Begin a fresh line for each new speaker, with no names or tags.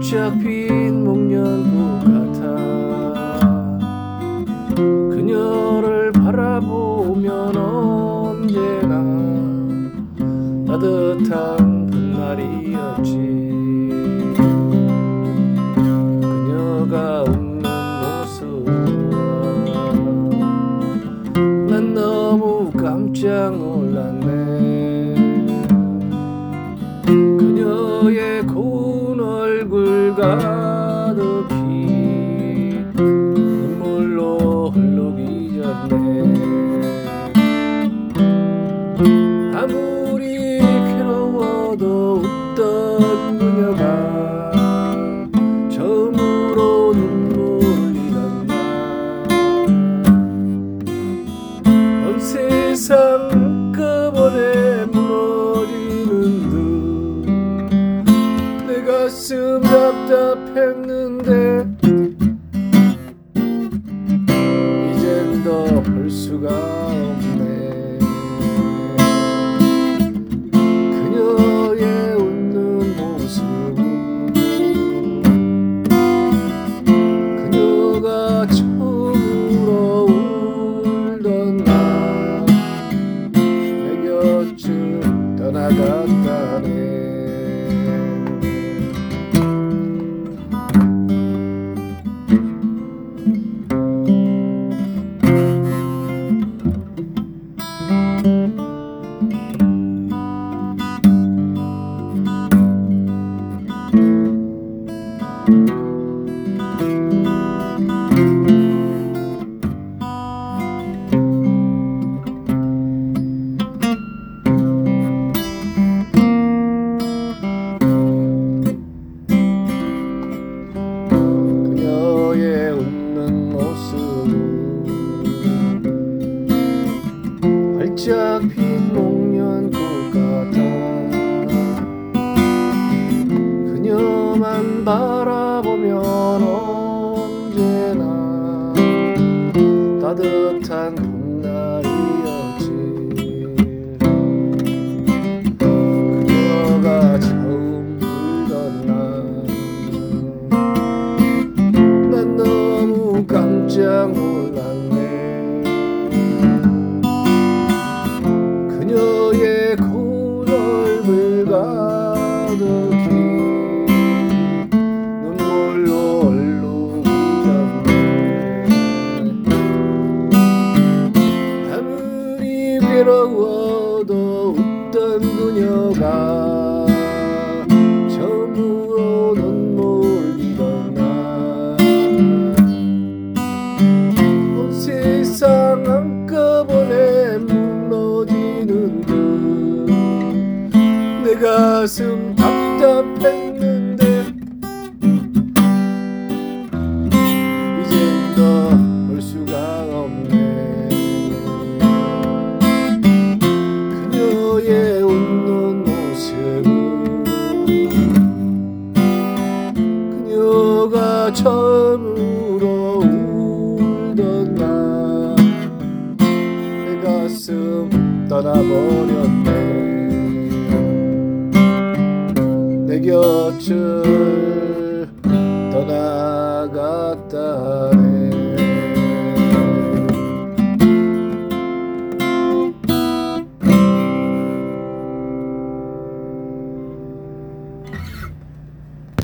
활짝 핀 목련꽃 같아. 그녀를 바라보면 언제나 따뜻한 봄날이었지. 그녀가 웃는 모습 난 너무 깜짝 놀랐네 얼굴 가득히 눈물로 흘러기 전에 아무리 괴로워도 웃던 그녀가 처음으로 눈물 흘리던 날온 세상 한꺼번에 무너지는 듯 내 가슴 답답 활짝 핀 목련꽃 같아. 그녀만 바라보면 언제나 따뜻한 봄날이었지. 그녀가 처음 울던 날 난 너무 깜짝 놀랐 그녀가 처음으로 눈물 날온 세상 한꺼번에 무너지는 듯내 가슴 답답했는 처음으로 울던 날내 가슴 떠나버렸네. 내 곁을 떠나갔다.